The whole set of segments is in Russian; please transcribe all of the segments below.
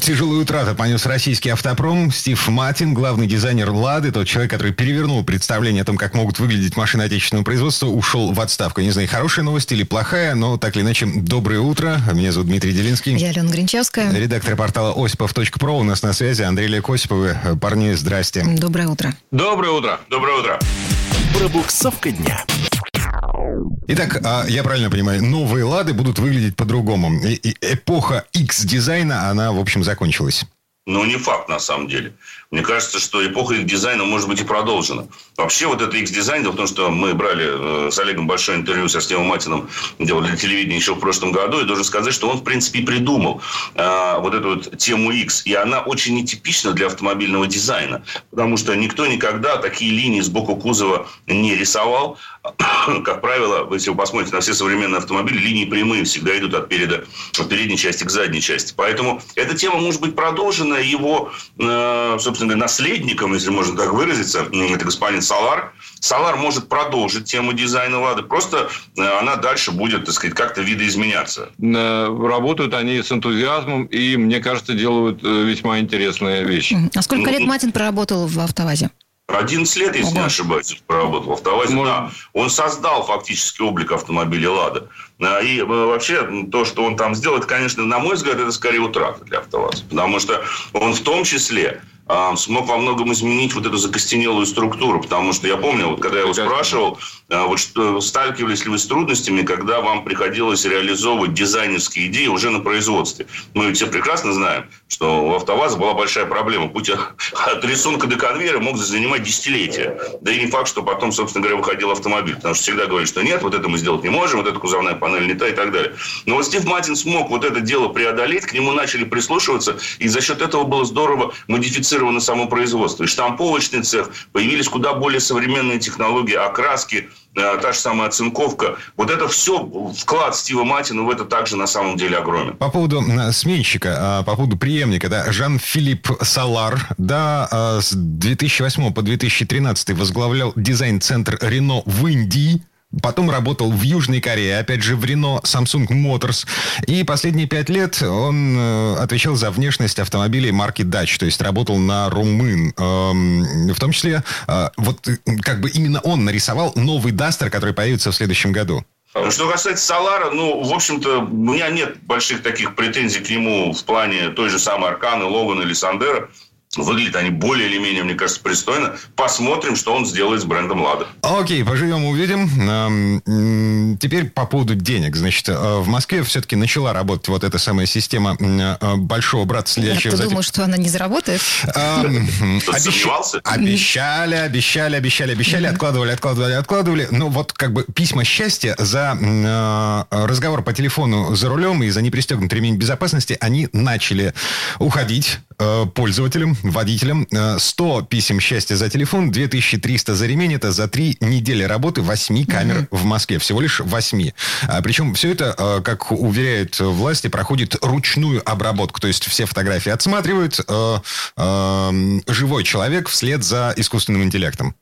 Тяжелую утрату понес российский автопром. Стив Матин, главный дизайнер «Лады», тот человек, который перевернул представление о том, как могут выглядеть машины отечественного производства, ушел в отставку. Не знаю, хорошая новость или плохая, но так или иначе, доброе утро. Меня зовут Дмитрий Делинский. Я Алена Гринчевская. Редактор портала осипов.про. У нас на связи Андрей Лек Осиповы. Парни, здрасте. Доброе утро. Доброе утро. Доброе утро. Пробуксовка дня. Итак, а, я правильно понимаю, новые «Лады» будут выглядеть по-другому. Эпоха X-дизайна, она, в общем, закончилась. Ну, не факт, на самом деле. Мне кажется, что эпоха их дизайна может быть и продолжена. Вообще, вот это X-дизайн, дело в том, что мы брали э, с Олегом большое интервью со Стивом Матином, делали для телевидения еще в прошлом году, и должен сказать, что он, в принципе, и придумал э, вот эту вот тему X. И она очень нетипична для автомобильного дизайна, потому что никто никогда такие линии сбоку кузова не рисовал. Как правило, если вы посмотрите на все современные автомобили, линии прямые всегда идут от, переда, от передней части к задней части. Поэтому эта тема может быть продолжена. Его, э, собственно говоря, наследником, если можно так выразиться, это господин Салар. Салар может продолжить тему дизайна «Лады». Просто э, она дальше будет, так сказать, как-то видоизменяться. Э, Работают они с энтузиазмом и, мне кажется, делают э, весьма интересные вещи. А сколько Ну, лет Матин проработал в АвтоВАЗе? 11 лет, если не Ого. ошибаюсь, проработал в АвтоВАЗе. Может. Да, он создал фактически облик автомобиля «Лада». И вообще то, что он там сделал, это, конечно, на мой взгляд, это скорее утрата для АвтоВАЗа. Потому что он в том числе смог во многом изменить вот эту закостенелую структуру. Потому что я помню, вот когда я его спрашивал, а, вот что, сталкивались ли вы с трудностями, когда вам приходилось реализовывать дизайнерские идеи уже на производстве. Мы все прекрасно знаем, что у АвтоВАЗа была большая проблема. Путь от рисунка до конвейера мог занимать десятилетия. Да и не факт, что потом, собственно говоря, выходил автомобиль. Потому что всегда говорили, что нет, вот это мы сделать не можем, вот эта кузовная панель не та и так далее. Но вот Стив Мартин смог вот это дело преодолеть, к нему начали прислушиваться, и за счет этого было здорово модифицировано само производство. И штамповочный цех, появились куда более современные технологии, окраски, э, та же самая оцинковка. Вот это все, вклад Стива Матина в это также на самом деле огромен. По поводу э, сменщика, а, по поводу преемника, да, Жан-Филипп Салар, да, а, с 2008 по 2013 возглавлял дизайн-центр Рено в Индии. Потом работал в Южной Корее, опять же в Рено Samsung Motors. И последние пять лет он э, отвечал за внешность автомобилей марки Dutch, то есть работал на румын. Эм, в том числе, э, вот э, как бы именно он нарисовал новый Дастер, который появится в следующем году. Ну, Что касается Салара, ну, в общем-то, у меня нет больших таких претензий к нему в плане той же самой Арканы, Логана или Сандера. Выглядят они более или менее, мне кажется, пристойно. Посмотрим, что он сделает с брендом Лада. Окей, поживем, увидим. Эм, Теперь по поводу денег. Значит, э, в Москве все-таки начала работать вот эта самая система э, большого брата, следящего Я за... думаю, что она не заработает. Эм, сомневался? Обещали, обещали, обещали, обещали, откладывали, откладывали, откладывали. Ну, вот как бы письма счастья за э, разговор по телефону за рулем и за непристегнутый ремень безопасности, они начали уходить э, пользователям, водителям. Э, 100 писем счастья за телефон, 2300 за ремень. Это за три недели работы 8 камер в Москве. Всего лишь 8. А, причем все это, э, как уверяют власти, проходит ручную обработку. То есть все фотографии отсматривают э, э, живой человек вслед за искусственным интеллектом.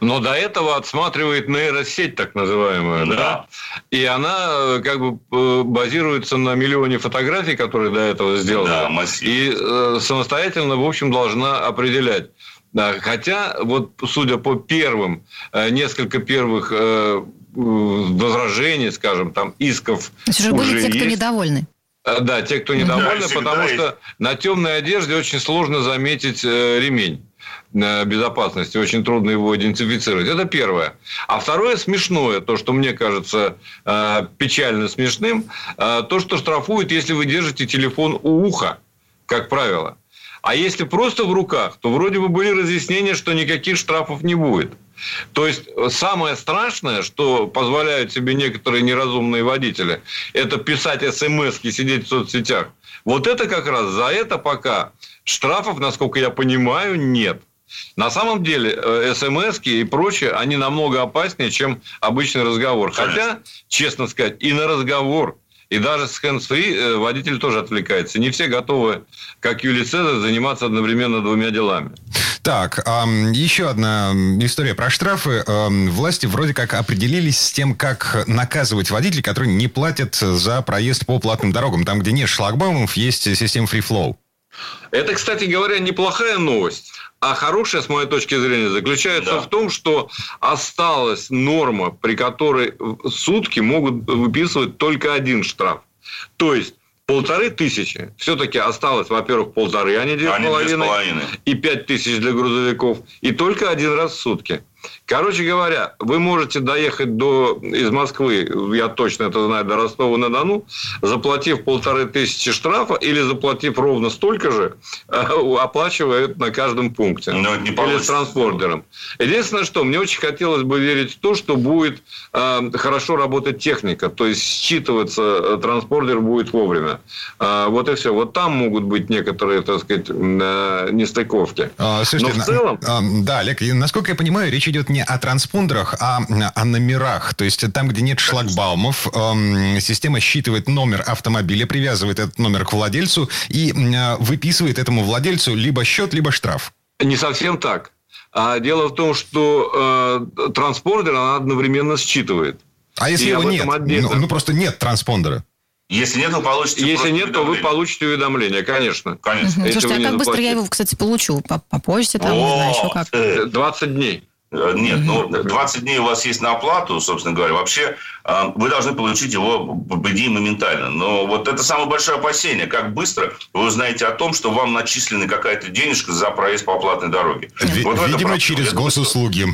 Но до этого отсматривает нейросеть, так называемая, да? Да. И она э, как бы э, базируется на миллионе фотографий, которые до этого сделаны. Да, массив. И э, самостоятельно, в общем, должна определять. Да, хотя, вот судя по первым, э, несколько первых э, возражений, скажем, там, исков То есть уже были те, кто недовольны. Да, те, кто недовольны, Да, потому есть. что на темной одежде очень сложно заметить э, ремень безопасности, очень трудно его идентифицировать. Это первое. А второе смешное, то, что мне кажется э, печально смешным, э, то, что штрафуют, если вы держите телефон у уха, как правило. А если просто в руках, то вроде бы были разъяснения, что никаких штрафов не будет. То есть э, самое страшное, что позволяют себе некоторые неразумные водители, это писать смс сидеть в соцсетях. Вот это как раз за это пока штрафов, насколько я понимаю, нет. На самом деле, э, смс и прочее, они намного опаснее, чем обычный разговор. Хотя, честно сказать, и на разговор и даже с hands-free э, водитель тоже отвлекается. Не все готовы, как Юлий Цезарь, заниматься одновременно двумя делами. Так, еще одна история про штрафы. Власти вроде как определились с тем, как наказывать водителей, которые не платят за проезд по платным дорогам. Там, где нет шлагбаумов, есть система free flow. Это, кстати говоря, неплохая новость. А хорошая, с моей точки зрения, заключается да. в том, что осталась норма, при которой сутки могут выписывать только один штраф. То есть полторы тысячи. Все-таки осталось, во-первых, полторы, а не две с половиной. И пять тысяч для грузовиков. И только один раз в сутки. Короче говоря, вы можете доехать до, из Москвы, я точно это знаю, до Ростова-на-Дону, заплатив полторы тысячи штрафа или заплатив ровно столько же, оплачивая это на каждом пункте. Но не или с транспортером. Единственное, что мне очень хотелось бы верить в то, что будет э, хорошо работать техника, то есть считываться э, транспортер будет вовремя. Э, вот и все. Вот там могут быть некоторые, так сказать, э, нестыковки. А, слушайте, Но в целом... А, да, Олег, насколько я понимаю, речь идет не о транспондерах, а о номерах. То есть там, где нет шлагбаумов, эм, система считывает номер автомобиля, привязывает этот номер к владельцу и э, выписывает этому владельцу либо счет, либо штраф. Не совсем так. А дело в том, что э, транспондер она одновременно считывает. А если и его нет? Ну, ну, просто нет транспондера. Если нет, вы получите Если нет, то вы получите уведомление, конечно. Конечно. Угу. Слушайте, а как быстро я его, кстати, получу? По, по почте там, О, не знаю, еще как? 20 дней. Э, нет, ну 20 дней у вас есть на оплату, собственно говоря. Вообще э, вы должны получить его, идее, моментально. Но вот это самое большое опасение. Как быстро вы узнаете о том, что вам начислены какая-то денежка за проезд по оплатной дороге. Вот видимо, через госуслуги.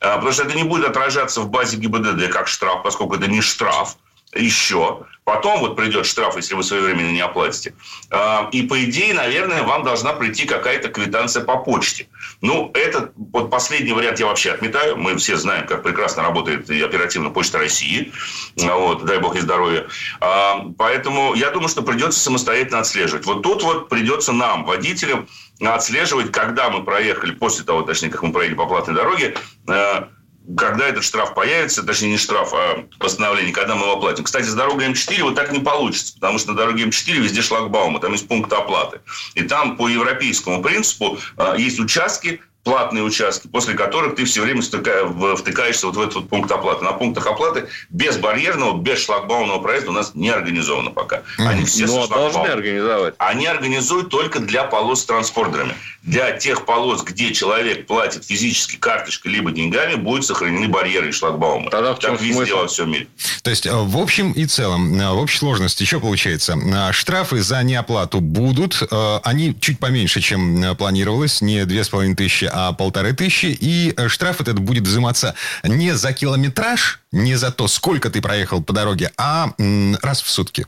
А, потому что это не будет отражаться в базе ГИБДД как штраф, поскольку это не штраф еще. Потом вот придет штраф, если вы своевременно не оплатите. А, и по идее, наверное, вам должна прийти какая-то квитанция по почте. Ну, этот вот последний вариант я вообще отметаю. Мы все знаем, как прекрасно работает и оперативная почта России. Вот, дай бог и здоровья. А, поэтому я думаю, что придется самостоятельно отслеживать. Вот тут вот придется нам, водителям, отслеживать, когда мы проехали, после того, точнее, как мы проехали по платной дороге, когда этот штраф появится, точнее не штраф, а постановление, когда мы его оплатим. Кстати, с дорогой М4 вот так не получится, потому что на дороге М4 везде шлагбаумы, там есть пункт оплаты. И там по европейскому принципу а, есть участки, платные участки, после которых ты все время втыкаешься вот в этот вот пункт оплаты. На пунктах оплаты без барьерного, без шлагбаумного проезда у нас не организовано пока. Они все Но должны организовать. Они организуют только для полос с транспортерами. Для тех полос, где человек платит физически карточкой либо деньгами, будут сохранены барьеры и шлагбаумы. Тогда в чем так везде во всем мире. То есть, э, в общем и целом, э, в общей сложности еще получается, э, штрафы за неоплату будут. Они чуть поменьше, чем планировалось, не две с половиной тысячи, а полторы тысячи. И штраф этот будет взиматься не за километраж, не за то, сколько ты проехал по дороге, а раз в сутки.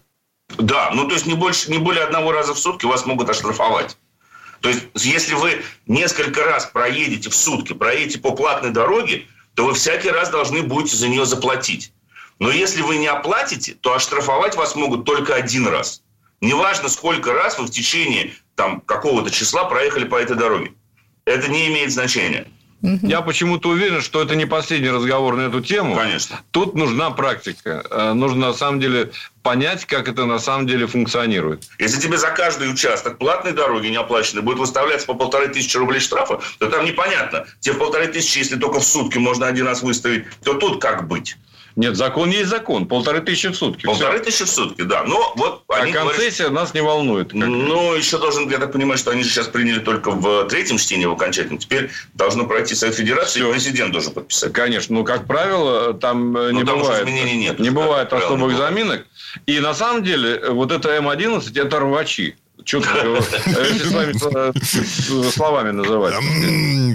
Да, ну то есть не, больше, не более одного раза в сутки вас могут оштрафовать. То есть, если вы несколько раз проедете в сутки, проедете по платной дороге, то вы всякий раз должны будете за нее заплатить. Но если вы не оплатите, то оштрафовать вас могут только один раз. Неважно, сколько раз вы в течение там, какого-то числа проехали по этой дороге это не имеет значения. Я почему-то уверен, что это не последний разговор на эту тему. Конечно. Тут нужна практика. Э, нужно на самом деле понять, как это на самом деле функционирует. Если тебе за каждый участок платной дороги не оплаченной будет выставляться по полторы тысячи рублей штрафа, то там непонятно. Те полторы тысячи, если только в сутки можно один раз выставить, то тут как быть? Нет, закон есть закон. Полторы тысячи в сутки. Полторы тысячи в сутки, да. Но вот а концессия говорят, нас не волнует. Ну, еще должен, я так понимаю, что они же сейчас приняли только в третьем чтении в окончательном. Теперь должно пройти Совет Федерации, Все. и президент должен подписать. Конечно. Ну, как правило, там э, ну, не там бывает. изменений нет. Не бывает особых заминок. И на самом деле, вот это М11, это рвачи. Если с вами словами называть.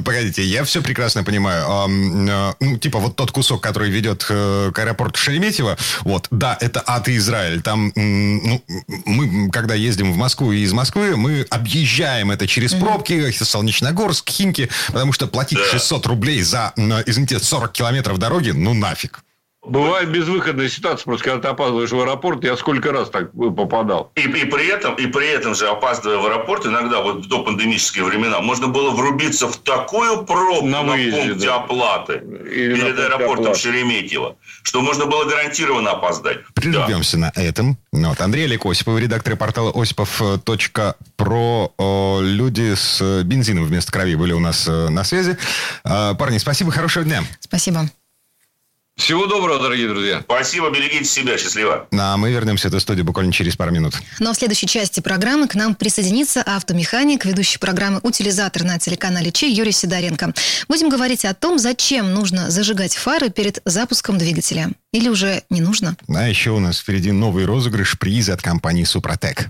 Погодите, я все прекрасно понимаю. Э, ну, типа вот тот кусок, который ведет э, к аэропорту Шереметьево, вот, да, это ад и Израиль. Там, ну, мы, когда ездим в Москву и из Москвы, мы объезжаем это через пробки, Солнечногорск, Химки, потому что платить 600 рублей за, извините, 40 километров дороги, ну нафиг. Бывает безвыходная ситуация, просто когда ты опаздываешь в аэропорт, я сколько раз так попадал. И, и, при этом, и при этом же, опаздывая в аэропорт, иногда вот в до пандемические времена, можно было врубиться в такую пробку на, выезде, на пункте да. оплаты Или перед аэропортом оплаты. Шереметьево, что можно было гарантированно опоздать. Прервемся да. на этом. Ну вот, Андрей Олег Осипов, редактор портала осипов.про. Люди с бензином вместо крови были у нас э, на связи. А, парни, спасибо, хорошего дня. Спасибо. Всего доброго, дорогие друзья. Спасибо, берегите себя, счастливо. Ну, а мы вернемся в эту студию буквально через пару минут. Но в следующей части программы к нам присоединится автомеханик, ведущий программы «Утилизатор» на телеканале ЧЕ Юрий Сидоренко. Будем говорить о том, зачем нужно зажигать фары перед запуском двигателя. Или уже не нужно. А еще у нас впереди новый розыгрыш приза от компании «Супротек».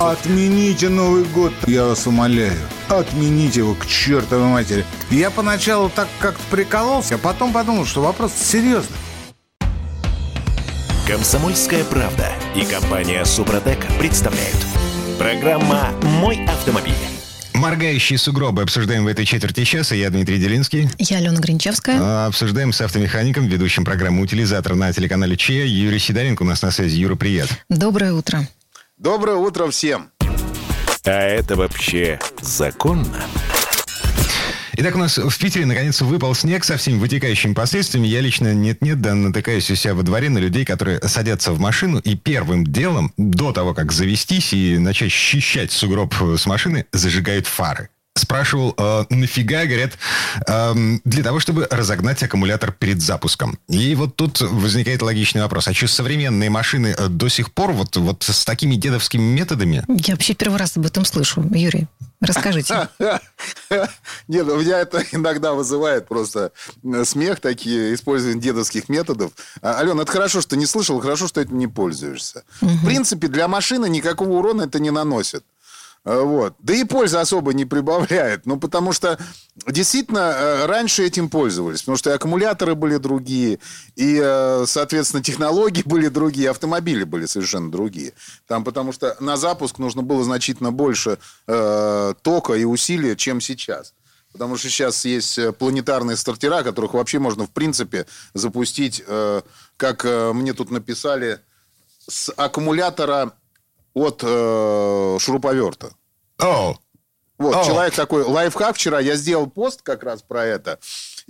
Отмените Новый год, я вас умоляю. Отмените его к чертовой матери. Я поначалу так как-то прикололся, а потом подумал, что вопрос серьезный. Комсомольская правда и компания Супротек представляют. Программа «Мой автомобиль». Моргающие сугробы обсуждаем в этой четверти часа. Я Дмитрий Делинский. Я Алена Гринчевская. А, обсуждаем с автомехаником, ведущим программы «Утилизатор» на телеканале ЧЕ. Юрий Сидоренко у нас на связи. Юра, привет. Доброе утро. Доброе утро всем. А это вообще законно? Итак, у нас в Питере наконец выпал снег со всеми вытекающими последствиями. Я лично нет-нет, да натыкаюсь у себя во дворе на людей, которые садятся в машину и первым делом, до того, как завестись и начать счищать сугроб с машины, зажигают фары спрашивал, э, нафига, говорят, э, для того, чтобы разогнать аккумулятор перед запуском. И вот тут возникает логичный вопрос. А что современные машины э, до сих пор вот, вот с такими дедовскими методами? Я вообще первый раз об этом слышу. Юрий, расскажите. Нет, у меня это иногда вызывает просто э, смех, такие использование дедовских методов. А, Алена, это хорошо, что не слышал, хорошо, что этим не пользуешься. В принципе, для машины никакого урона это не наносит. Э, вот. Да и пользы особо не прибавляет. Ну, потому что действительно э, раньше этим пользовались. Потому что и аккумуляторы были другие, и, э, соответственно, технологии были другие, автомобили были совершенно другие. Там, потому что на запуск нужно было значительно больше э, тока и усилия, чем сейчас. Потому что сейчас есть планетарные стартера, которых вообще можно, в принципе, запустить, э, как мне тут написали, с аккумулятора от э, шуруповерта. О! Вот, oh. человек такой, лайфхак вчера, я сделал пост как раз про это,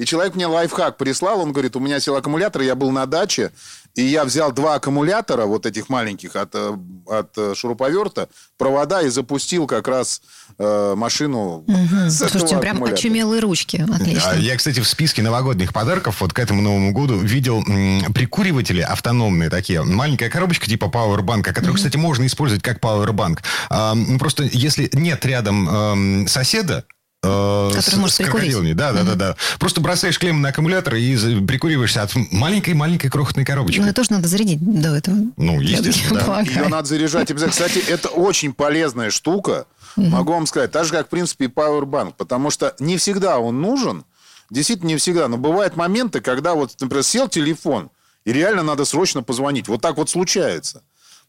и человек мне лайфхак прислал, он говорит, у меня сел аккумулятор, я был на даче, и я взял два аккумулятора, вот этих маленьких от, э, от э, шуруповерта, провода и запустил как раз э, машину угу. с Слушайте, прям очумелые ручки. Отлично. Я, кстати, в списке новогодних подарков вот к этому Новому году видел м, прикуриватели автономные такие. Маленькая коробочка типа Powerbank, которую, угу. кстати, можно использовать как Powerbank. А, ну, просто если нет рядом э, соседа, Э, Который может прикурить. Да, да, да, да. Просто бросаешь клемму на аккумулятор и прикуриваешься от маленькой-маленькой крохотной коробочки. Ну, это тоже надо зарядить до этого. Ну, естественно, да. Ее надо заряжать обязательно. Кстати, это очень полезная штука. Могу вам сказать. Так же, как, в принципе, и Powerbank. Потому что не всегда он нужен. Действительно, не всегда. Но бывают моменты, когда вот, например, сел телефон, и реально надо срочно позвонить. Вот так вот случается.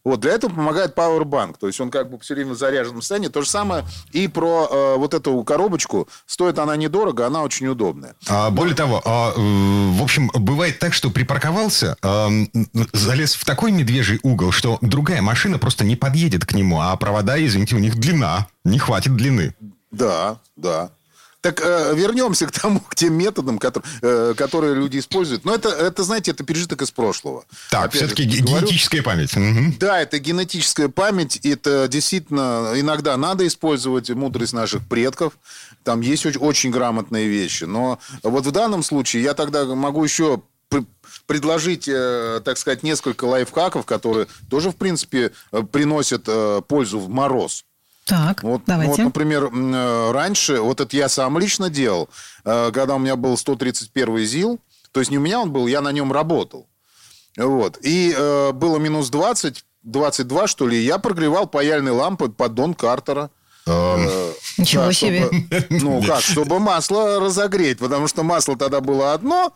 Вот, для этого помогает Powerbank. То есть он как бы все время в заряженном состоянии. То же самое и про э, вот эту коробочку. Стоит она недорого, она очень удобная. А, более того, а, в общем, бывает так, что припарковался, а, залез в такой медвежий угол, что другая машина просто не подъедет к нему, а провода, извините, у них длина. Не хватит длины. Да, да. Так э, вернемся к тому, к тем методам, которые, э, которые люди используют. Но это, это, знаете, это пережиток из прошлого. Так, Опять все-таки же, говорю, генетическая память. Мгм. Да, это генетическая память. Это действительно иногда надо использовать мудрость наших предков. Там есть очень, очень грамотные вещи. Но вот в данном случае я тогда могу еще пр- предложить, э, так сказать, несколько лайфхаков, которые тоже, в принципе, э, приносят э, пользу в мороз. Так, Вот, ну, давайте. вот, например, э, раньше, вот это я сам лично делал, э, когда у меня был 131 ЗИЛ, то есть не у меня он был, я на нем работал. Вот. И э, было минус 20, 22, что ли, и я прогревал паяльной лампой поддон Картера. Э, Ничего себе. ну как, чтобы масло разогреть, потому что масло тогда было одно,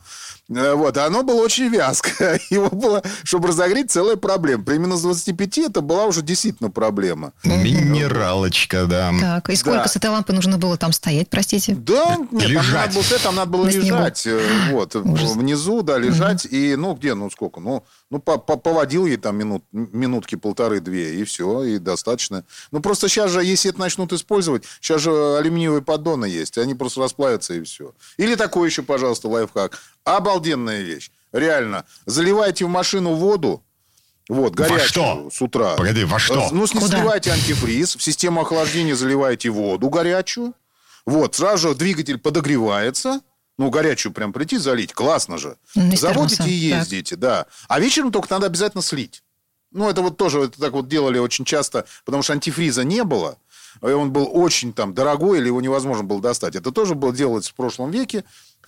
вот, а оно было очень вязкое. Его было, чтобы разогреть, целая проблема. При минус 25 это была уже действительно проблема. Минералочка, да. Так, и сколько Да. с этой лампой нужно было там стоять, простите? Да, нет, там не Лежать. надо было, там надо было На снегу. лежать. э, Вот, Ужас. внизу, да, лежать. И, ну, где, ну, сколько? Ну, ну по- по- поводил ей там минут, минутки полторы-две, и все, и достаточно. Ну, просто сейчас же, если это начнут использовать, сейчас же алюминиевые поддоны есть, они просто расплавятся, и все. Или такой еще, пожалуйста, лайфхак. Обалденная вещь. Реально. Заливайте в машину воду, вот, горячую что? с утра. Погоди, во что? Э, Ну, Куда? сливайте антифриз, в систему охлаждения заливаете воду горячую. Вот, сразу же двигатель подогревается. Ну, горячую прям прийти, залить. Классно же. Ну, из Заводите термоса, и так. ездите, да. А вечером только надо обязательно слить. Ну, это вот тоже это так вот делали очень часто, потому что антифриза не было. И он был очень там дорогой, или его невозможно было достать. Это тоже было делалось в прошлом веке,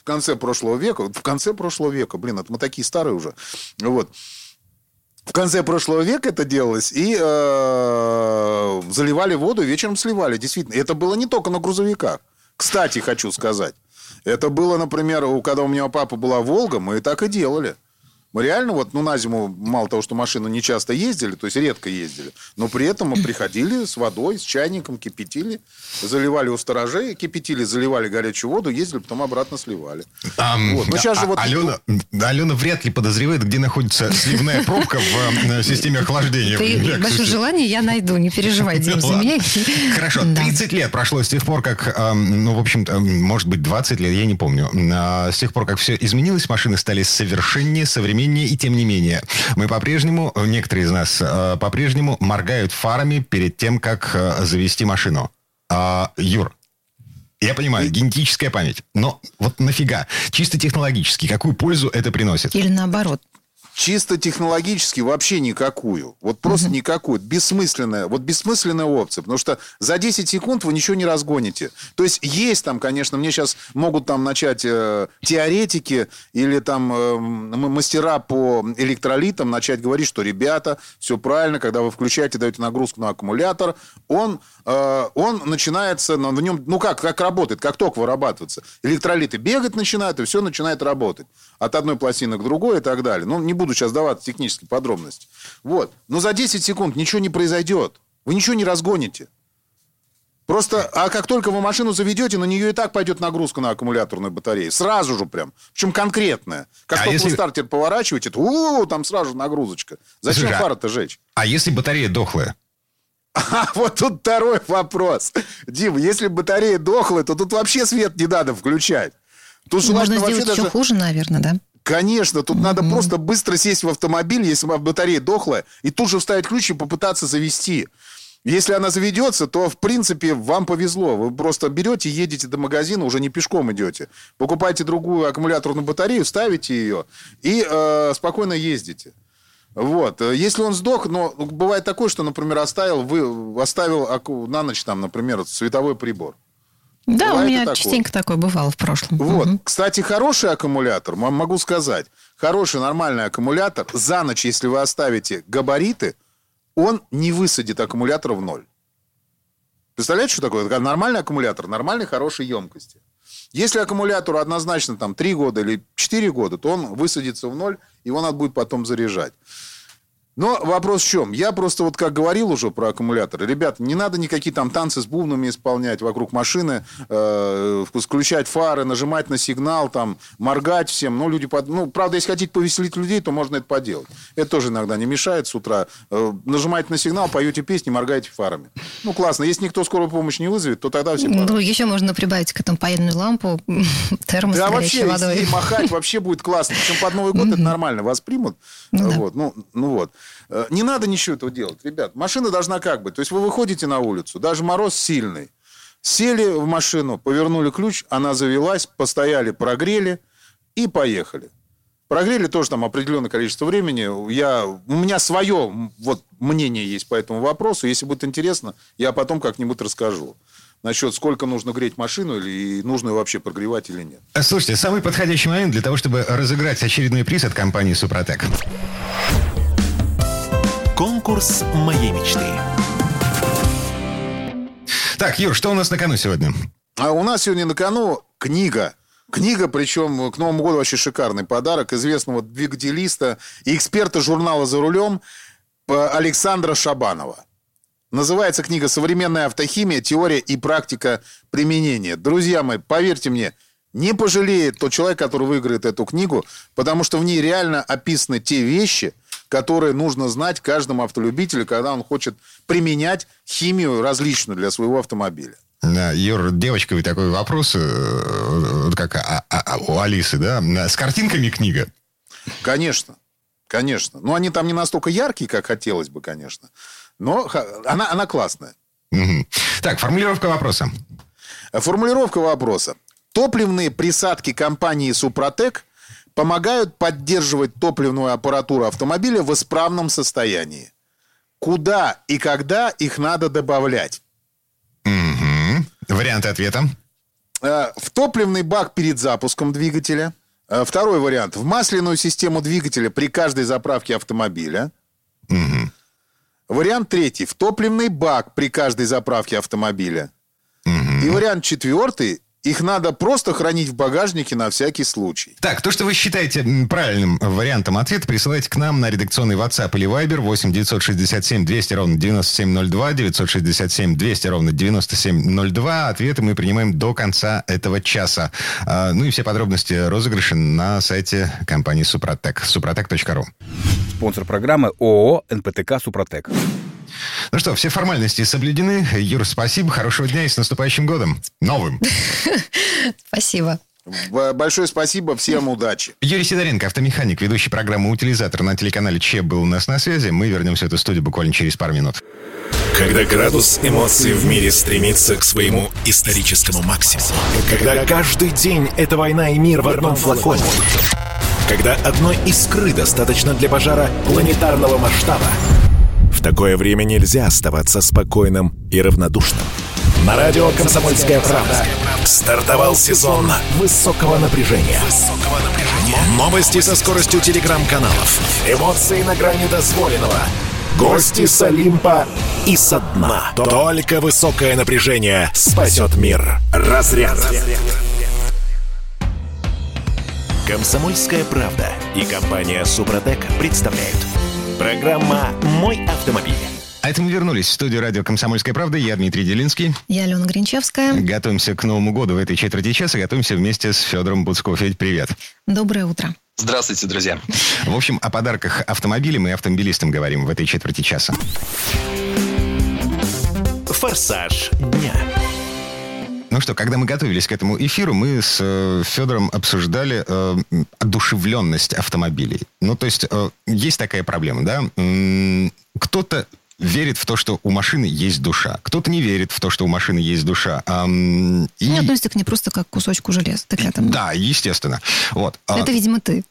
конце прошлого века. В конце прошлого века, блин, это мы такие старые уже. Вот. В конце прошлого века это делалось, и э, заливали воду, вечером сливали. Действительно, это было не только на грузовиках. Кстати, хочу сказать, это было, например, когда у меня у папы была Волга, мы так и делали. Мы реально вот, ну, на зиму, мало того, что машины не часто ездили, то есть редко ездили, но при этом мы приходили с водой, с чайником, кипятили, заливали у сторожей, кипятили, заливали горячую воду, ездили, потом обратно сливали. Ам, Вот, ну, сейчас же а- вот- Алена, Алена вряд ли подозревает, где находится сливная пробка в э, системе охлаждения. в При Lexus. большом желании я найду, не переживай, Дим, за меня. Хорошо, Да. 30 лет прошло с тех пор, как, эм, ну, в общем-то, эм, может быть, 20 лет, я не помню. А, С тех пор, как все изменилось, машины стали совершеннее, современнее, и тем не менее, мы по-прежнему, некоторые из нас, э, по-прежнему моргают фарами перед тем, как э, завести машину. А, Юр, я понимаю, генетическая память, но вот нафига? Чисто технологически, какую пользу это приносит? Или наоборот. Чисто технологически вообще никакую. Вот просто никакую. Бессмысленная. Вот бессмысленная опция. Потому что за 10 секунд вы ничего не разгоните. То есть есть там, конечно, мне сейчас могут там начать э, теоретики или там э, мастера по электролитам начать говорить, что, ребята, все правильно, когда вы включаете, даете нагрузку на аккумулятор, он, э, он начинается, на- в нем, ну как, как работает, как ток вырабатывается. Электролиты бегать начинают, и все начинает работать. От одной пластины к другой и так далее. Ну, не буду сейчас давать технические подробности. Вот. Но за 10 секунд ничего не произойдет. Вы ничего не разгоните. Просто, а как только вы машину заведете, на нее и так пойдет нагрузка на аккумуляторную батарею. Сразу же прям. Причем конкретная. Как А только если- вы стартер поворачиваете, то у, там сразу же нагрузочка. Зачем Слушай, фары-то жечь? А если батарея дохлая? А вот тут второй вопрос. Дим, если батарея дохлая, то тут вообще свет не надо включать. Тут Можно сделать еще даже... хуже, наверное, да? Конечно, тут надо просто быстро сесть в автомобиль, если батарея дохлая, и тут же вставить ключ и попытаться завести. Если она заведется, то, в принципе, вам повезло. Вы просто берете, едете до магазина, уже не пешком идете. Покупаете другую аккумуляторную батарею, ставите ее и э, спокойно ездите. Вот. Если он сдох, но бывает такое, что, например, оставил, вы, оставил на ночь, там, например, световой прибор. Да, у Бывает и меня такое. частенько такое бывало в прошлом. Вот. Мгм. Кстати, хороший аккумулятор, могу сказать, хороший нормальный аккумулятор, за ночь, если вы оставите габариты, он не высадит аккумулятор в ноль. Представляете, что такое? Это Нормальный аккумулятор, нормальной хорошей емкости. Если аккумулятору однозначно там 3 года или 4 года, то он высадится в ноль, его надо будет потом заряжать. Но вопрос в чем? Я просто вот как говорил уже про аккумуляторы. Ребят, не надо никакие там танцы с бубнами исполнять вокруг машины, э, включать фары, нажимать на сигнал, там, моргать всем. Ну, люди, под... ну, правда, если хотите повеселить людей, то можно это поделать. Это тоже иногда не мешает с утра. Э, нажимаете на сигнал, поете песни, моргаете фарами. Ну, классно. Если никто скорую помощь не вызовет, то тогда все Ну, еще можно прибавить к этому паяльную лампу, термос да, вообще, водой. махать, вообще будет классно. Причем под Новый год это нормально воспримут. Ну да. Вот, ну, ну вот. Э, Не надо ничего этого делать, ребят. Машина должна как быть. То есть вы выходите на улицу, даже мороз сильный. Сели в машину, повернули ключ, она завелась, постояли, прогрели и поехали. Прогрели тоже там определенное количество времени. Я, у меня свое вот, мнение есть по этому вопросу. Если будет интересно, я потом как-нибудь расскажу. Насчет сколько нужно греть машину или и нужно ее вообще прогревать или нет. Э, Слушайте, самый подходящий момент для того, чтобы разыграть очередной приз от компании «Супротек». Конкурс моей мечты. Так, Юр, что у нас на кону сегодня? А у нас сегодня на кону книга. Книга, причем к Новому году вообще шикарный подарок известного двигателиста и эксперта журнала «За рулем» Александра Шабанова. Называется книга «Современная автохимия. Теория и практика применения». Друзья мои, поверьте мне, не пожалеет тот человек, который выиграет эту книгу, потому что в ней реально описаны те вещи, которые нужно знать каждому автолюбителю, когда он хочет применять химию различную для своего автомобиля. Да, Юр, девочковый такой вопрос, э, вот как а- а- а у Алисы, да? С картинками книга. Конечно, конечно. Но они там не настолько яркие, как хотелось бы, конечно. Но она, она классная. Мгм. Так, формулировка вопроса. Формулировка вопроса. Топливные присадки компании «Супротек» помогают поддерживать топливную аппаратуру автомобиля в исправном состоянии. Куда и когда их надо добавлять? Мгм. Варианты ответа. Э, В топливный бак перед запуском двигателя. Э, Второй вариант. В масляную систему двигателя при каждой заправке автомобиля. Мгм. Вариант третий. В топливный бак при каждой заправке автомобиля. Мгм. И вариант четвертый. Их надо просто хранить в багажнике на всякий случай. Так, то, что вы считаете правильным вариантом ответа, присылайте к нам на редакционный WhatsApp или Viber 8 967 200 ровно 9702, 967 200 ровно 9702. Ответы мы принимаем до конца этого часа. А, Ну и все подробности розыгрыша на сайте компании Супротек. супротек.ру. Спонсор программы ООО «НПТК Супротек». Ну что, все формальности соблюдены. Юр, спасибо, хорошего дня и с наступающим годом. Новым. Спасибо. Большое спасибо, всем удачи. Юрий Сидоренко, автомеханик, ведущий программы «Утилизатор» на телеканале ЧЕ был у нас на связи. Мы вернемся в эту студию буквально через пару минут. Когда градус эмоций в мире стремится к своему историческому максимуму. Когда каждый день это война и мир в одном флаконе. Когда одной искры достаточно для пожара планетарного масштаба. В такое время нельзя оставаться спокойным и равнодушным. На радио «Комсомольская правда» стартовал сезон высокого напряжения. Новости со скоростью телеграм-каналов. Эмоции на грани дозволенного. Гости с Олимпа и со дна. Только высокое напряжение спасет мир. Разряд. Комсомольская правда и компания Супротек представляют. Программа «Мой автомобиль». А это мы вернулись в студию радио «Комсомольская правда». Я Дмитрий Делинский. Я Алена Гринчевская. Готовимся к Новому году в этой четверти часа. Готовимся вместе с Федором Буцко. Федь, привет. Доброе утро. Здравствуйте, друзья. В общем, о подарках автомобилям и автомобилистам говорим в этой четверти часа. Форсаж дня. Ну что, когда мы готовились к этому эфиру, мы с э, Федором обсуждали э, одушевленность автомобилей. Ну, то есть, э, есть такая проблема, да? Кто-то верит в то, что у машины есть душа. Кто-то не верит в то, что у машины есть душа. А, м, и- И относится к ней просто как к кусочку железа. Так я там... Да, естественно. Вот. А, Это, видимо, ты.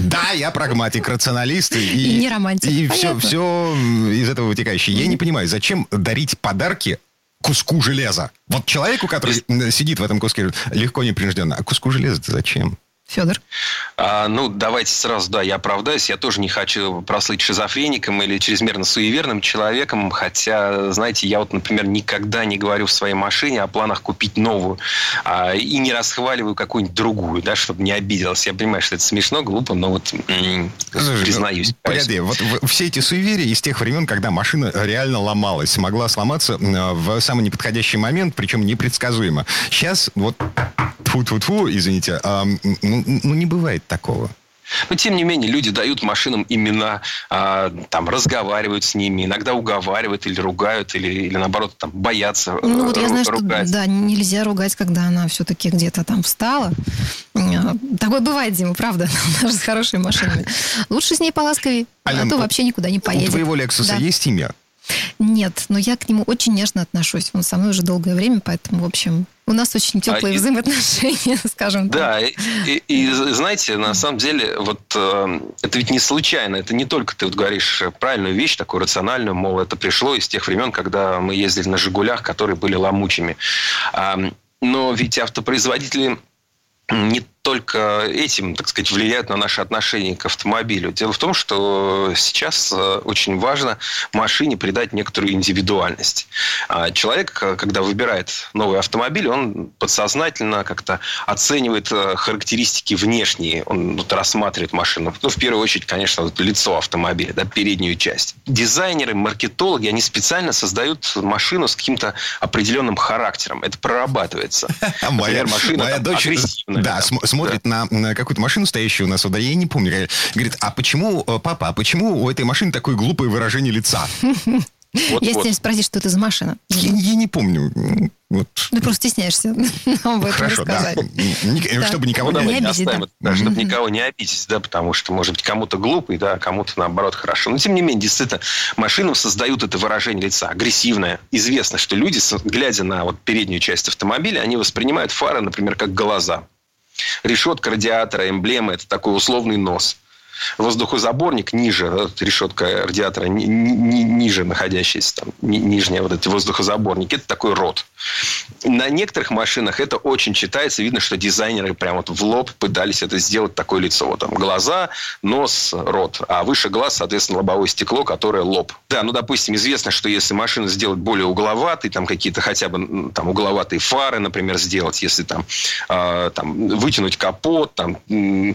Да, я прагматик, рационалист. И, И не романтик. И все, все из этого вытекающее. Я не понимаю, зачем дарить подарки куску железа? Вот человеку, который сидит в этом куске легко непринужденно, а куску железа зачем? Федор. А, ну, давайте сразу, да, я оправдаюсь. Я тоже не хочу прослыть шизофреником или чрезмерно суеверным человеком. Хотя, знаете, я вот, например, никогда не говорю в своей машине о планах купить новую. А, и не расхваливаю какую-нибудь другую, да, чтобы не обиделась. Я понимаю, что это смешно, глупо, но вот Слушай, признаюсь. Ну, погоди, вот все эти суеверия из тех времен, когда машина реально ломалась, могла сломаться в самый неподходящий момент, причем непредсказуемо. Сейчас вот тьфу-тьфу-тьфу, извините, а, ну, ну не бывает такого. Но, тем не менее, люди дают машинам имена, а, там, разговаривают с ними, иногда уговаривают или ругают, или, или наоборот, там, боятся Ну, вот я знаю, ругать. что, да, нельзя ругать, когда она все-таки где-то там встала. А, такое бывает, Дима, правда, даже с хорошими машинами. Лучше с ней поласковее, а то вообще никуда не поедет. У твоего Лексуса да. есть имя? Нет, но я к нему очень нежно отношусь. Он со мной уже долгое время, поэтому, в общем, у нас очень теплые а, взаимоотношения, скажем так. Да, и, и знаете, на самом деле, вот э, это ведь не случайно. Это не только ты вот говоришь правильную вещь, такую рациональную, мол, это пришло из тех времен, когда мы ездили на «Жигулях», которые были ломучими. А, но ведь автопроизводители не только этим, так сказать, влияют на наши отношения к автомобилю. Дело в том, что сейчас э, очень важно машине придать некоторую индивидуальность. А человек, э, когда выбирает новый автомобиль, он подсознательно как-то оценивает э, характеристики внешние. Он вот рассматривает машину. Ну, в первую очередь, конечно, вот лицо автомобиля, да, переднюю часть. Дизайнеры, маркетологи, они специально создают машину с каким-то определенным характером. Это прорабатывается. Моя дочь, да, смотрит да. на, на какую-то машину, стоящую у нас во дворе, я не помню, говорит, а почему, э, папа, а почему у этой машины такое глупое выражение лица? Вот, я вот. тебя спросить, что это за машина. Я, я не помню. Вот. Ты просто стесняешься об этом Хорошо, рассказать. Да. да. Чтобы никого ну, не обидеть. Да. Да, чтобы никого не обидеть, да, потому что, может быть, кому-то глупый, да, кому-то, наоборот, хорошо. Но, тем не менее, действительно, машину создают это выражение лица, агрессивное. Известно, что люди, глядя на вот переднюю часть автомобиля, они воспринимают фары, например, как глаза. Решетка радиатора, эмблема – это такой условный нос воздухозаборник ниже, решетка радиатора ни, ни, ниже находящаяся, там, ни, нижняя вот эти воздухозаборники, это такой рот. На некоторых машинах это очень читается, видно, что дизайнеры прямо вот в лоб пытались это сделать такое лицо. Вот там глаза, нос, рот, а выше глаз, соответственно, лобовое стекло, которое лоб. Да, ну, допустим, известно, что если машину сделать более угловатой, там какие-то хотя бы там угловатые фары, например, сделать, если там, э, там вытянуть капот, там э,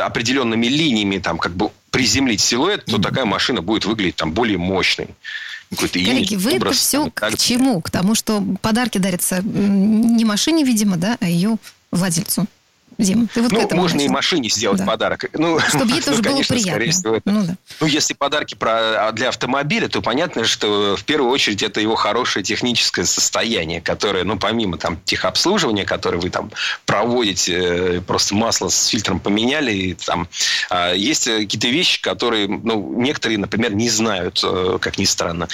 определенными линиями линиями там как бы приземлить силуэт, то такая машина будет выглядеть там более мощной. Коллеги, вы образ, это все к так... чему? К тому, что подарки дарятся не машине, видимо, да, а ее владельцу. Дим, ты вот ну, можно начал. и машине сделать да. подарок. Ну, Чтобы ей тоже ну, конечно, было приятно. Всего, это... ну, да. ну, если подарки про, а, для автомобиля, то понятно, что в первую очередь это его хорошее техническое состояние, которое, ну, помимо там техобслуживания, которое вы там проводите, э, просто масло с фильтром поменяли, и, там, а, есть какие-то вещи, которые, ну, некоторые, например, не знают, э, как ни странно.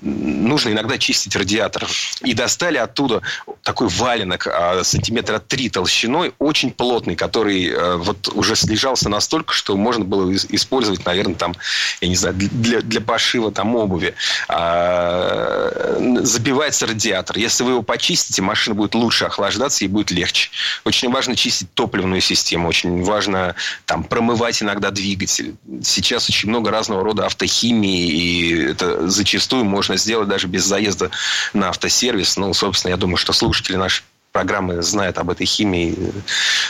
Нужно иногда чистить радиатор. И достали оттуда такой валенок а, сантиметра три толщиной, очень плотный, который э, вот уже слежался настолько, что можно было использовать, наверное, там, я не знаю, для, для пошива там обуви. А, забивается радиатор. Если вы его почистите, машина будет лучше охлаждаться и будет легче. Очень важно чистить топливную систему, очень важно там промывать иногда двигатель. Сейчас очень много разного рода автохимии, и это зачастую можно сделать даже без заезда на автосервис. Ну, собственно, я думаю, что слушатели наши программы знают об этой химии,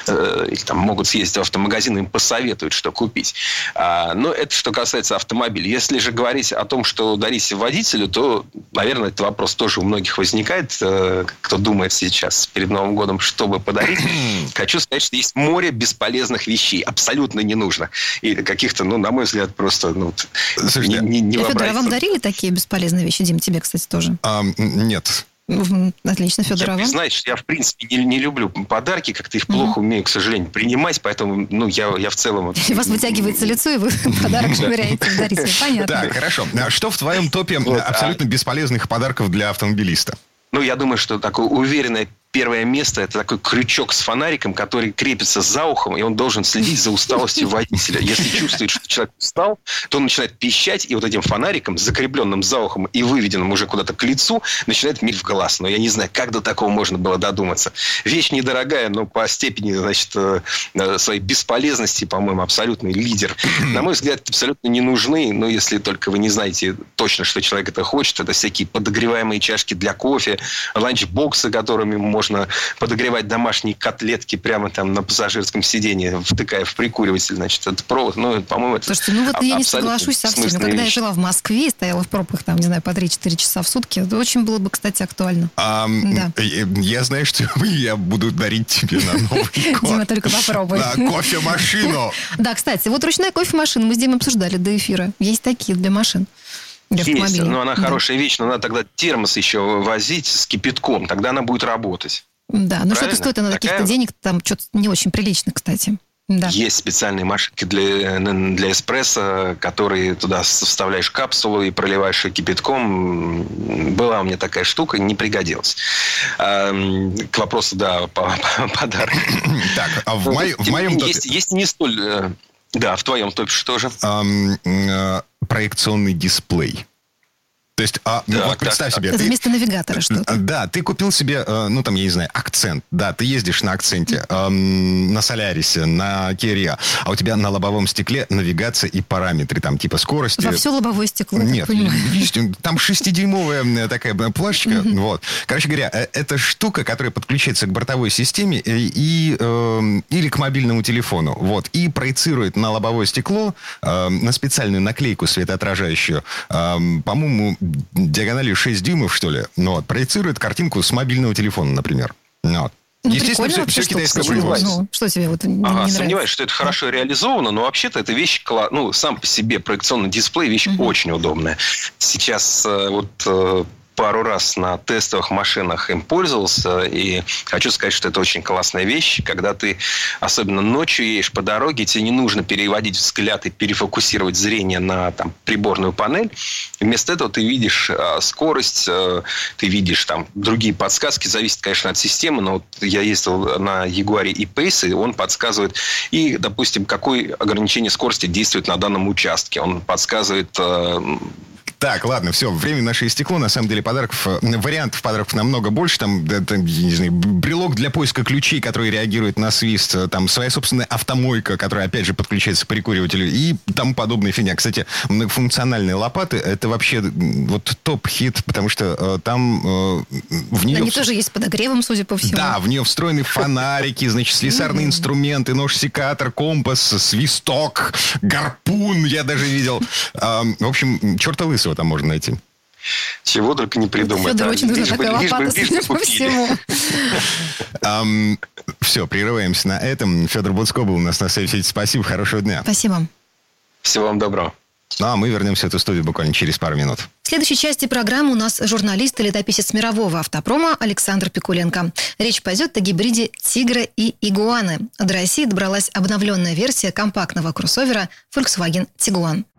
э, или там могут съездить в автомагазин, им посоветуют, что купить. А, но это что касается автомобиля. Если же говорить о том, что дарить водителю, то, наверное, этот вопрос тоже у многих возникает, э, кто думает сейчас перед Новым годом, чтобы подарить. Хочу сказать, что есть море бесполезных вещей, абсолютно не нужно. И каких-то, ну, на мой взгляд, просто ну, Слушайте, не, не, не Федор, а вам дарили такие бесполезные вещи? Дим, тебе, кстати, тоже? А, нет. Отлично, Федор, я, Знаешь, я, в принципе, не, не люблю подарки, как-то их плохо умею, к сожалению, принимать, поэтому, ну, я, я в целом... У вас вытягивается лицо, и вы подарок швыряете, дарите. Понятно. Так, хорошо. Что в твоем топе а абсолютно бесполезных подарков для автомобилиста? Ну, я думаю, что такое уверенное первое место – это такой крючок с фонариком, который крепится за ухом, и он должен следить за усталостью водителя. Если чувствует, что человек устал, то он начинает пищать, и вот этим фонариком, закрепленным за ухом и выведенным уже куда-то к лицу, начинает мить в глаз. Но я не знаю, как до такого можно было додуматься. Вещь недорогая, но по степени, значит, э, своей бесполезности, по-моему, абсолютный лидер. На мой взгляд, абсолютно не нужны, но если только вы не знаете точно, что человек это хочет, это всякие подогреваемые чашки для кофе, ланчбоксы, которыми можно подогревать домашние котлетки прямо там на пассажирском сиденье, втыкая в прикуриватель, значит, этот провод. Ну, по-моему, это Слушайте, ну вот я не соглашусь со всеми. Когда я жила в Москве и стояла в пробках, там, не знаю, по 3-4 часа в сутки, это очень было бы, кстати, актуально. А, да. Я знаю, что я буду дарить тебе на Новый год. Дима, только попробуй. Да, кофемашину. Да, кстати, вот ручная кофемашина мы с Димой обсуждали до эфира. Есть такие для машин. Есть, но она хорошая вещь, но надо тогда термос еще возить с кипятком, тогда она будет работать. Да, но что-то стоит она каких-то денег, там что-то не очень прилично, кстати. Да. Есть специальные машинки для, для эспрессо, которые туда вставляешь капсулу и проливаешь ее кипятком. Была у меня такая штука, не пригодилась. А, к вопросу, да, по, по подарок. Так, а в, мой, в моем. Есть, есть не столь... Да, в твоем топе что же? Um, проекционный дисплей. То есть, а, ну, вот представь себе. Это ты, вместо навигатора что-то. Да, ты купил себе, э, ну, там, я не знаю, акцент. Да, ты ездишь на акценте, эм, на Солярисе, на Kia а у тебя на лобовом стекле навигация и параметры, там, типа скорости. Во все лобовое стекло, Нет, есть, там шестидюймовая такая плашечка. Вот. Короче говоря, э, это штука, которая подключается к бортовой системе и, и, э, или к мобильному телефону. Вот. И проецирует на лобовое стекло, э, на специальную наклейку светоотражающую, э, по-моему, диагональю 6 дюймов, что ли, ну, вот, проецирует картинку с мобильного телефона, например. Ну, вот. Ну, Естественно, все, все китайское производство. Ну, что тебе вот не, ага, не сомневаюсь, что это хорошо реализовано, но вообще-то это вещь, ну, сам по себе проекционный дисплей вещь угу. очень удобная. Сейчас э, вот э, пару раз на тестовых машинах им пользовался, и хочу сказать, что это очень классная вещь, когда ты, особенно ночью едешь по дороге, тебе не нужно переводить взгляд и перефокусировать зрение на там, приборную панель. Вместо этого ты видишь э, скорость, э, ты видишь там другие подсказки, зависит, конечно, от системы, но вот я ездил на Jaguar и Pace, и он подсказывает и, допустим, какое ограничение скорости действует на данном участке. Он подсказывает э, так, ладно, все, время наше истекло. На самом деле подарков, э, вариантов подарков намного больше. Там, это, не знаю, брелок для поиска ключей, который реагирует на свист. Э, там своя собственная автомойка, которая, опять же, подключается к прикуривателю. И тому подобная фигня. Кстати, многофункциональные лопаты, это вообще вот топ-хит, потому что э, там э, в нее... Они в... тоже есть с подогревом, судя по всему. Да, в нее встроены фонарики, значит, слесарные инструменты, нож-секатор, компас, свисток, гарпун, я даже видел. В общем, лысого всего там можно найти. Чего только не придумать. Федор, очень нужна такая лопата, судя по всему. Все, прерываемся на этом. Федор Буцко был у нас на связи. Спасибо, хорошего дня. Спасибо. Всего вам доброго. Ну, а мы вернемся в эту студию буквально через пару минут. В следующей части программы у нас журналист и летописец мирового автопрома Александр Пикуленко. Речь пойдет о гибриде «Тигра» и «Игуаны». До России добралась обновленная версия компактного кроссовера Volkswagen Tiguan.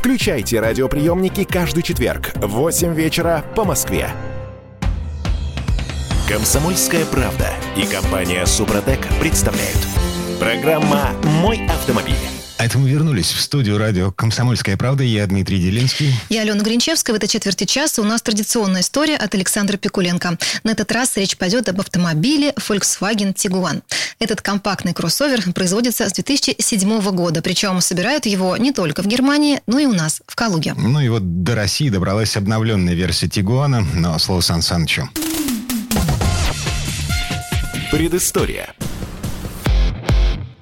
Включайте радиоприемники каждый четверг в 8 вечера по Москве. Комсомольская правда и компания Супротек представляют. Программа «Мой автомобиль». А это мы вернулись в студию радио «Комсомольская правда». Я Дмитрий Делинский. Я Алена Гринчевская. В этой четверти часа у нас традиционная история от Александра Пикуленко. На этот раз речь пойдет об автомобиле Volkswagen Tiguan. Этот компактный кроссовер производится с 2007 года. Причем собирают его не только в Германии, но и у нас, в Калуге. Ну и вот до России добралась обновленная версия Тигуана. Но слово Сан Санычу. Предыстория.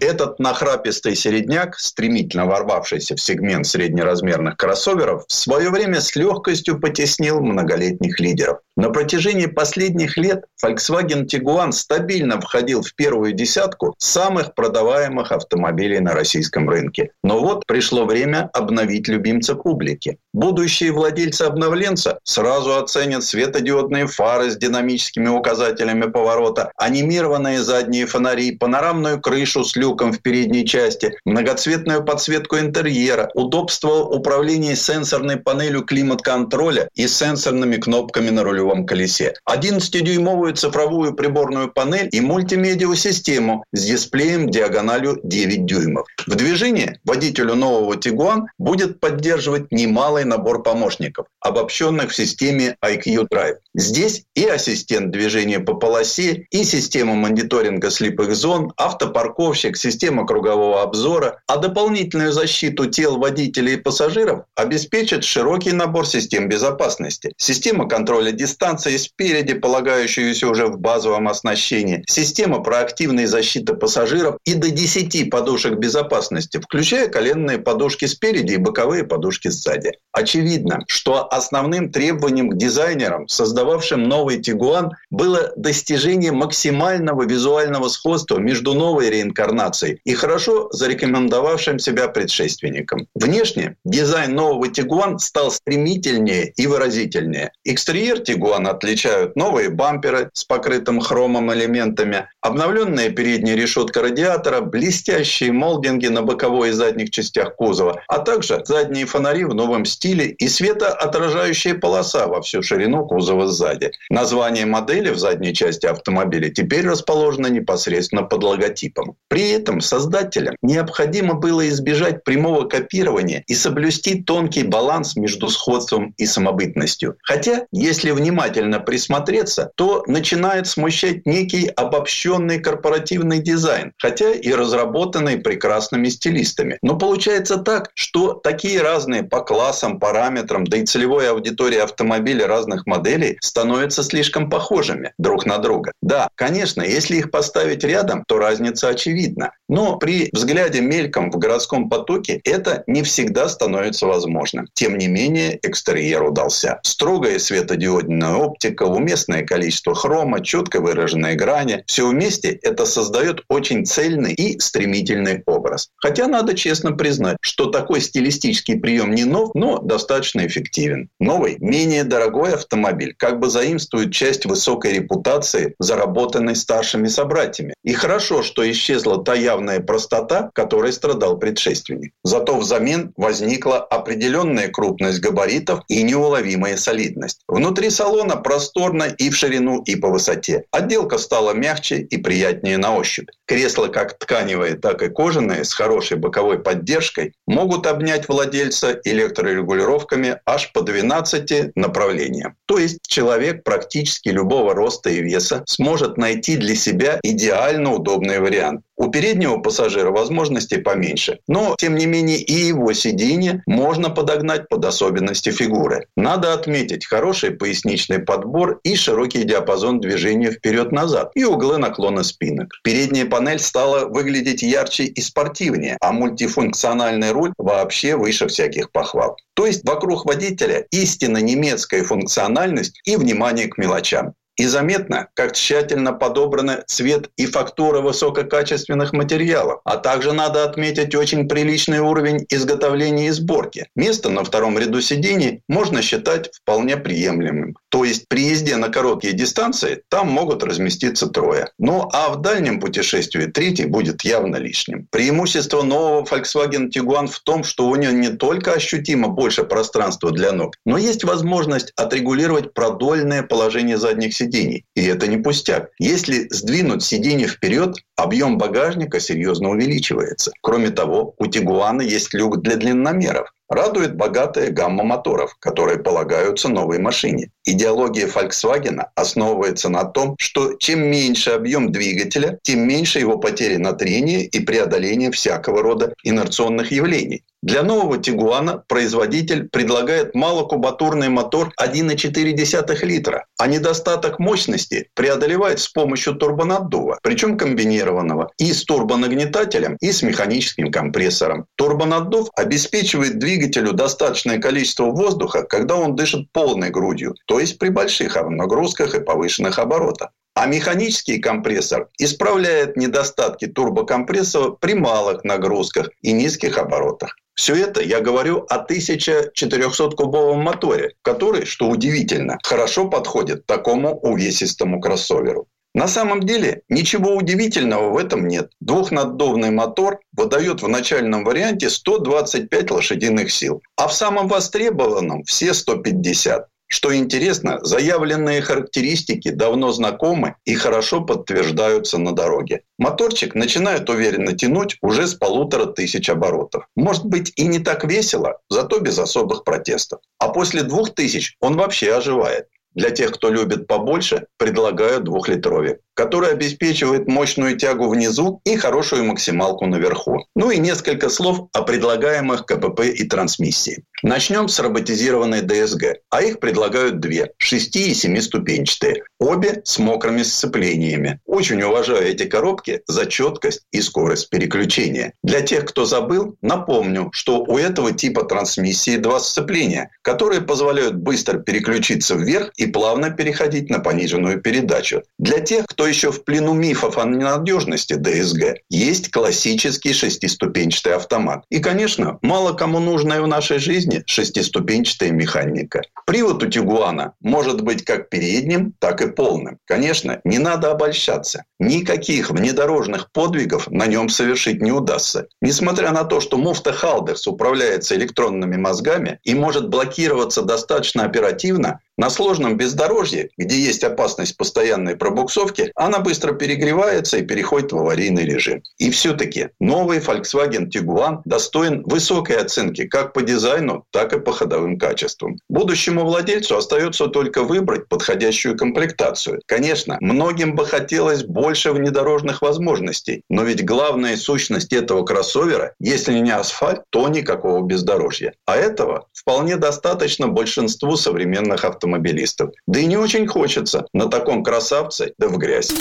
Этот нахрапистый середняк, стремительно ворвавшийся в сегмент среднеразмерных кроссоверов, в свое время с легкостью потеснил многолетних лидеров. На протяжении последних лет Volkswagen Tiguan стабильно входил в первую десятку самых продаваемых автомобилей на российском рынке. Но вот пришло время обновить любимца публики. Будущие владельцы обновленца сразу оценят светодиодные фары с динамическими указателями поворота, анимированные задние фонари, панорамную крышу с люком в передней части, многоцветную подсветку интерьера, удобство управления сенсорной панелью климат-контроля и сенсорными кнопками на рулевом колесе, 11-дюймовую цифровую приборную панель и мультимедиа-систему с дисплеем диагональю 9 дюймов. В движении водителю нового Tiguan будет поддерживать немалый набор помощников, обобщенных в системе IQ Drive. Здесь и ассистент движения по полосе, и система мониторинга слепых зон, автопарковщик, система кругового обзора, а дополнительную защиту тел водителей и пассажиров обеспечит широкий набор систем безопасности. Система контроля дистанции спереди, полагающуюся уже в базовом оснащении, система проактивной защиты пассажиров и до 10 подушек безопасности, включая коленные подушки спереди и боковые подушки сзади. Очевидно, что основным требованием к дизайнерам, создававшим новый Тигуан, было достижение максимального визуального сходства между новой реинкарнацией и хорошо зарекомендовавшим себя предшественником. Внешне дизайн нового Тигуан стал стремительнее и выразительнее. Экстерьер Тигуан отличают новые бамперы с покрытым хромом элементами, обновленная передняя решетка радиатора, блестящие молдинги на боковой и задних частях кузова, а также задние фонари в новом стиле и светоотражающая полоса во всю ширину кузова сзади. Название модели в задней части автомобиля теперь расположено непосредственно под логотипом. При этом создателям необходимо было избежать прямого копирования и соблюсти тонкий баланс между сходством и самобытностью. Хотя, если внимательно присмотреться, то начинает смущать некий обобщенный корпоративный дизайн, хотя и разработанный прекрасными стилистами. Но получается так, что такие разные по классам, параметрам, да и целевой аудитории автомобиля разных моделей становятся слишком похожими друг на друга. Да, конечно, если их поставить рядом, то разница очевидна. Но при взгляде мельком в городском потоке это не всегда становится возможным. Тем не менее, экстерьер удался. Строгая светодиодная оптика, уместное количество хрома, четко выраженные грани. Все вместе это создает очень цельный и стремительный образ. Хотя надо честно признать, что такой стилистический прием не нов, но достаточно эффективен. Новый, менее дорогой автомобиль как бы заимствует часть высокой репутации, заработанной старшими собратьями. И хорошо, что исчезла та явная простота, которой страдал предшественник. Зато взамен возникла определенная крупность габаритов и неуловимая солидность. Внутри салона просторно и в ширину, и по высоте. Отделка стала мягче и приятнее на ощупь. Кресла как тканевые, так и кожаные с хорошей боковой поддержкой могут обнять владельца электрорегулировками аж по 12 направлениям. То есть человек практически любого роста и веса сможет найти для себя идеально удобный вариант. У переднего пассажира возможностей поменьше, но, тем не менее, и его сиденье можно подогнать под особенности фигуры. Надо отметить хороший поясничный подбор и широкий диапазон движения вперед-назад и углы наклона спинок. Передняя панель стала выглядеть ярче и спортивнее, а мультифункциональный руль вообще выше всяких похвал. То есть вокруг водителя истинно немецкая функциональность и внимание к мелочам. И заметно, как тщательно подобраны цвет и фактура высококачественных материалов. А также надо отметить очень приличный уровень изготовления и сборки. Место на втором ряду сидений можно считать вполне приемлемым. То есть при езде на короткие дистанции там могут разместиться трое. Ну а в дальнем путешествии третий будет явно лишним. Преимущество нового Volkswagen Tiguan в том, что у него не только ощутимо больше пространства для ног, но есть возможность отрегулировать продольное положение задних сидений сидений. И это не пустяк. Если сдвинуть сиденье вперед, объем багажника серьезно увеличивается. Кроме того, у Тигуана есть люк для длинномеров. Радует богатая гамма моторов, которые полагаются новой машине. Идеология Volkswagen основывается на том, что чем меньше объем двигателя, тем меньше его потери на трение и преодоление всякого рода инерционных явлений. Для нового Тигуана производитель предлагает малокубатурный мотор 1,4 литра, а недостаток мощности преодолевает с помощью турбонаддува, причем комбинированного и с турбонагнетателем, и с механическим компрессором. Турбонаддув обеспечивает двигателю достаточное количество воздуха, когда он дышит полной грудью, то есть при больших нагрузках и повышенных оборотах. А механический компрессор исправляет недостатки турбокомпрессора при малых нагрузках и низких оборотах. Все это я говорю о 1400-кубовом моторе, который, что удивительно, хорошо подходит такому увесистому кроссоверу. На самом деле ничего удивительного в этом нет. Двухнаддувный мотор выдает в начальном варианте 125 лошадиных сил, а в самом востребованном все 150. Что интересно, заявленные характеристики давно знакомы и хорошо подтверждаются на дороге. Моторчик начинает уверенно тянуть уже с полутора тысяч оборотов. Может быть и не так весело, зато без особых протестов. А после двух тысяч он вообще оживает. Для тех, кто любит побольше, предлагаю двухлитровик который обеспечивает мощную тягу внизу и хорошую максималку наверху. Ну и несколько слов о предлагаемых КПП и трансмиссии. Начнем с роботизированной ДСГ, а их предлагают две – 6 и 7 ступенчатые, обе с мокрыми сцеплениями. Очень уважаю эти коробки за четкость и скорость переключения. Для тех, кто забыл, напомню, что у этого типа трансмиссии два сцепления, которые позволяют быстро переключиться вверх и плавно переходить на пониженную передачу. Для тех, кто еще в плену мифов о ненадежности ДСГ, есть классический шестиступенчатый автомат. И, конечно, мало кому нужная в нашей жизни шестиступенчатая механика. Привод у Тигуана может быть как передним, так и полным. Конечно, не надо обольщаться. Никаких внедорожных подвигов на нем совершить не удастся. Несмотря на то, что муфта Халдерс управляется электронными мозгами и может блокироваться достаточно оперативно, на сложном бездорожье, где есть опасность постоянной пробуксовки, она быстро перегревается и переходит в аварийный режим. И все-таки новый Volkswagen Tiguan достоин высокой оценки как по дизайну, так и по ходовым качествам. Будущему владельцу остается только выбрать подходящую комплектацию. Конечно, многим бы хотелось больше внедорожных возможностей, но ведь главная сущность этого кроссовера, если не асфальт, то никакого бездорожья. А этого вполне достаточно большинству современных автомобилей автомобилистов. Да и не очень хочется на таком красавце да в грязь.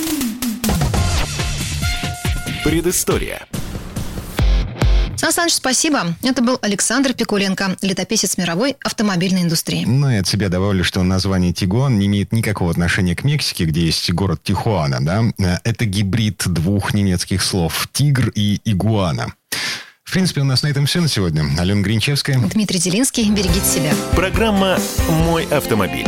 Предыстория. Сан Саныч, спасибо. Это был Александр Пикуленко, летописец мировой автомобильной индустрии. Ну, и от себя добавлю, что название Тигуан не имеет никакого отношения к Мексике, где есть город Тихуана, да? Это гибрид двух немецких слов «тигр» и «игуана». В принципе, у нас на этом все на сегодня. Алена Гринчевская. Дмитрий Делинский. Берегите себя. Программа «Мой автомобиль».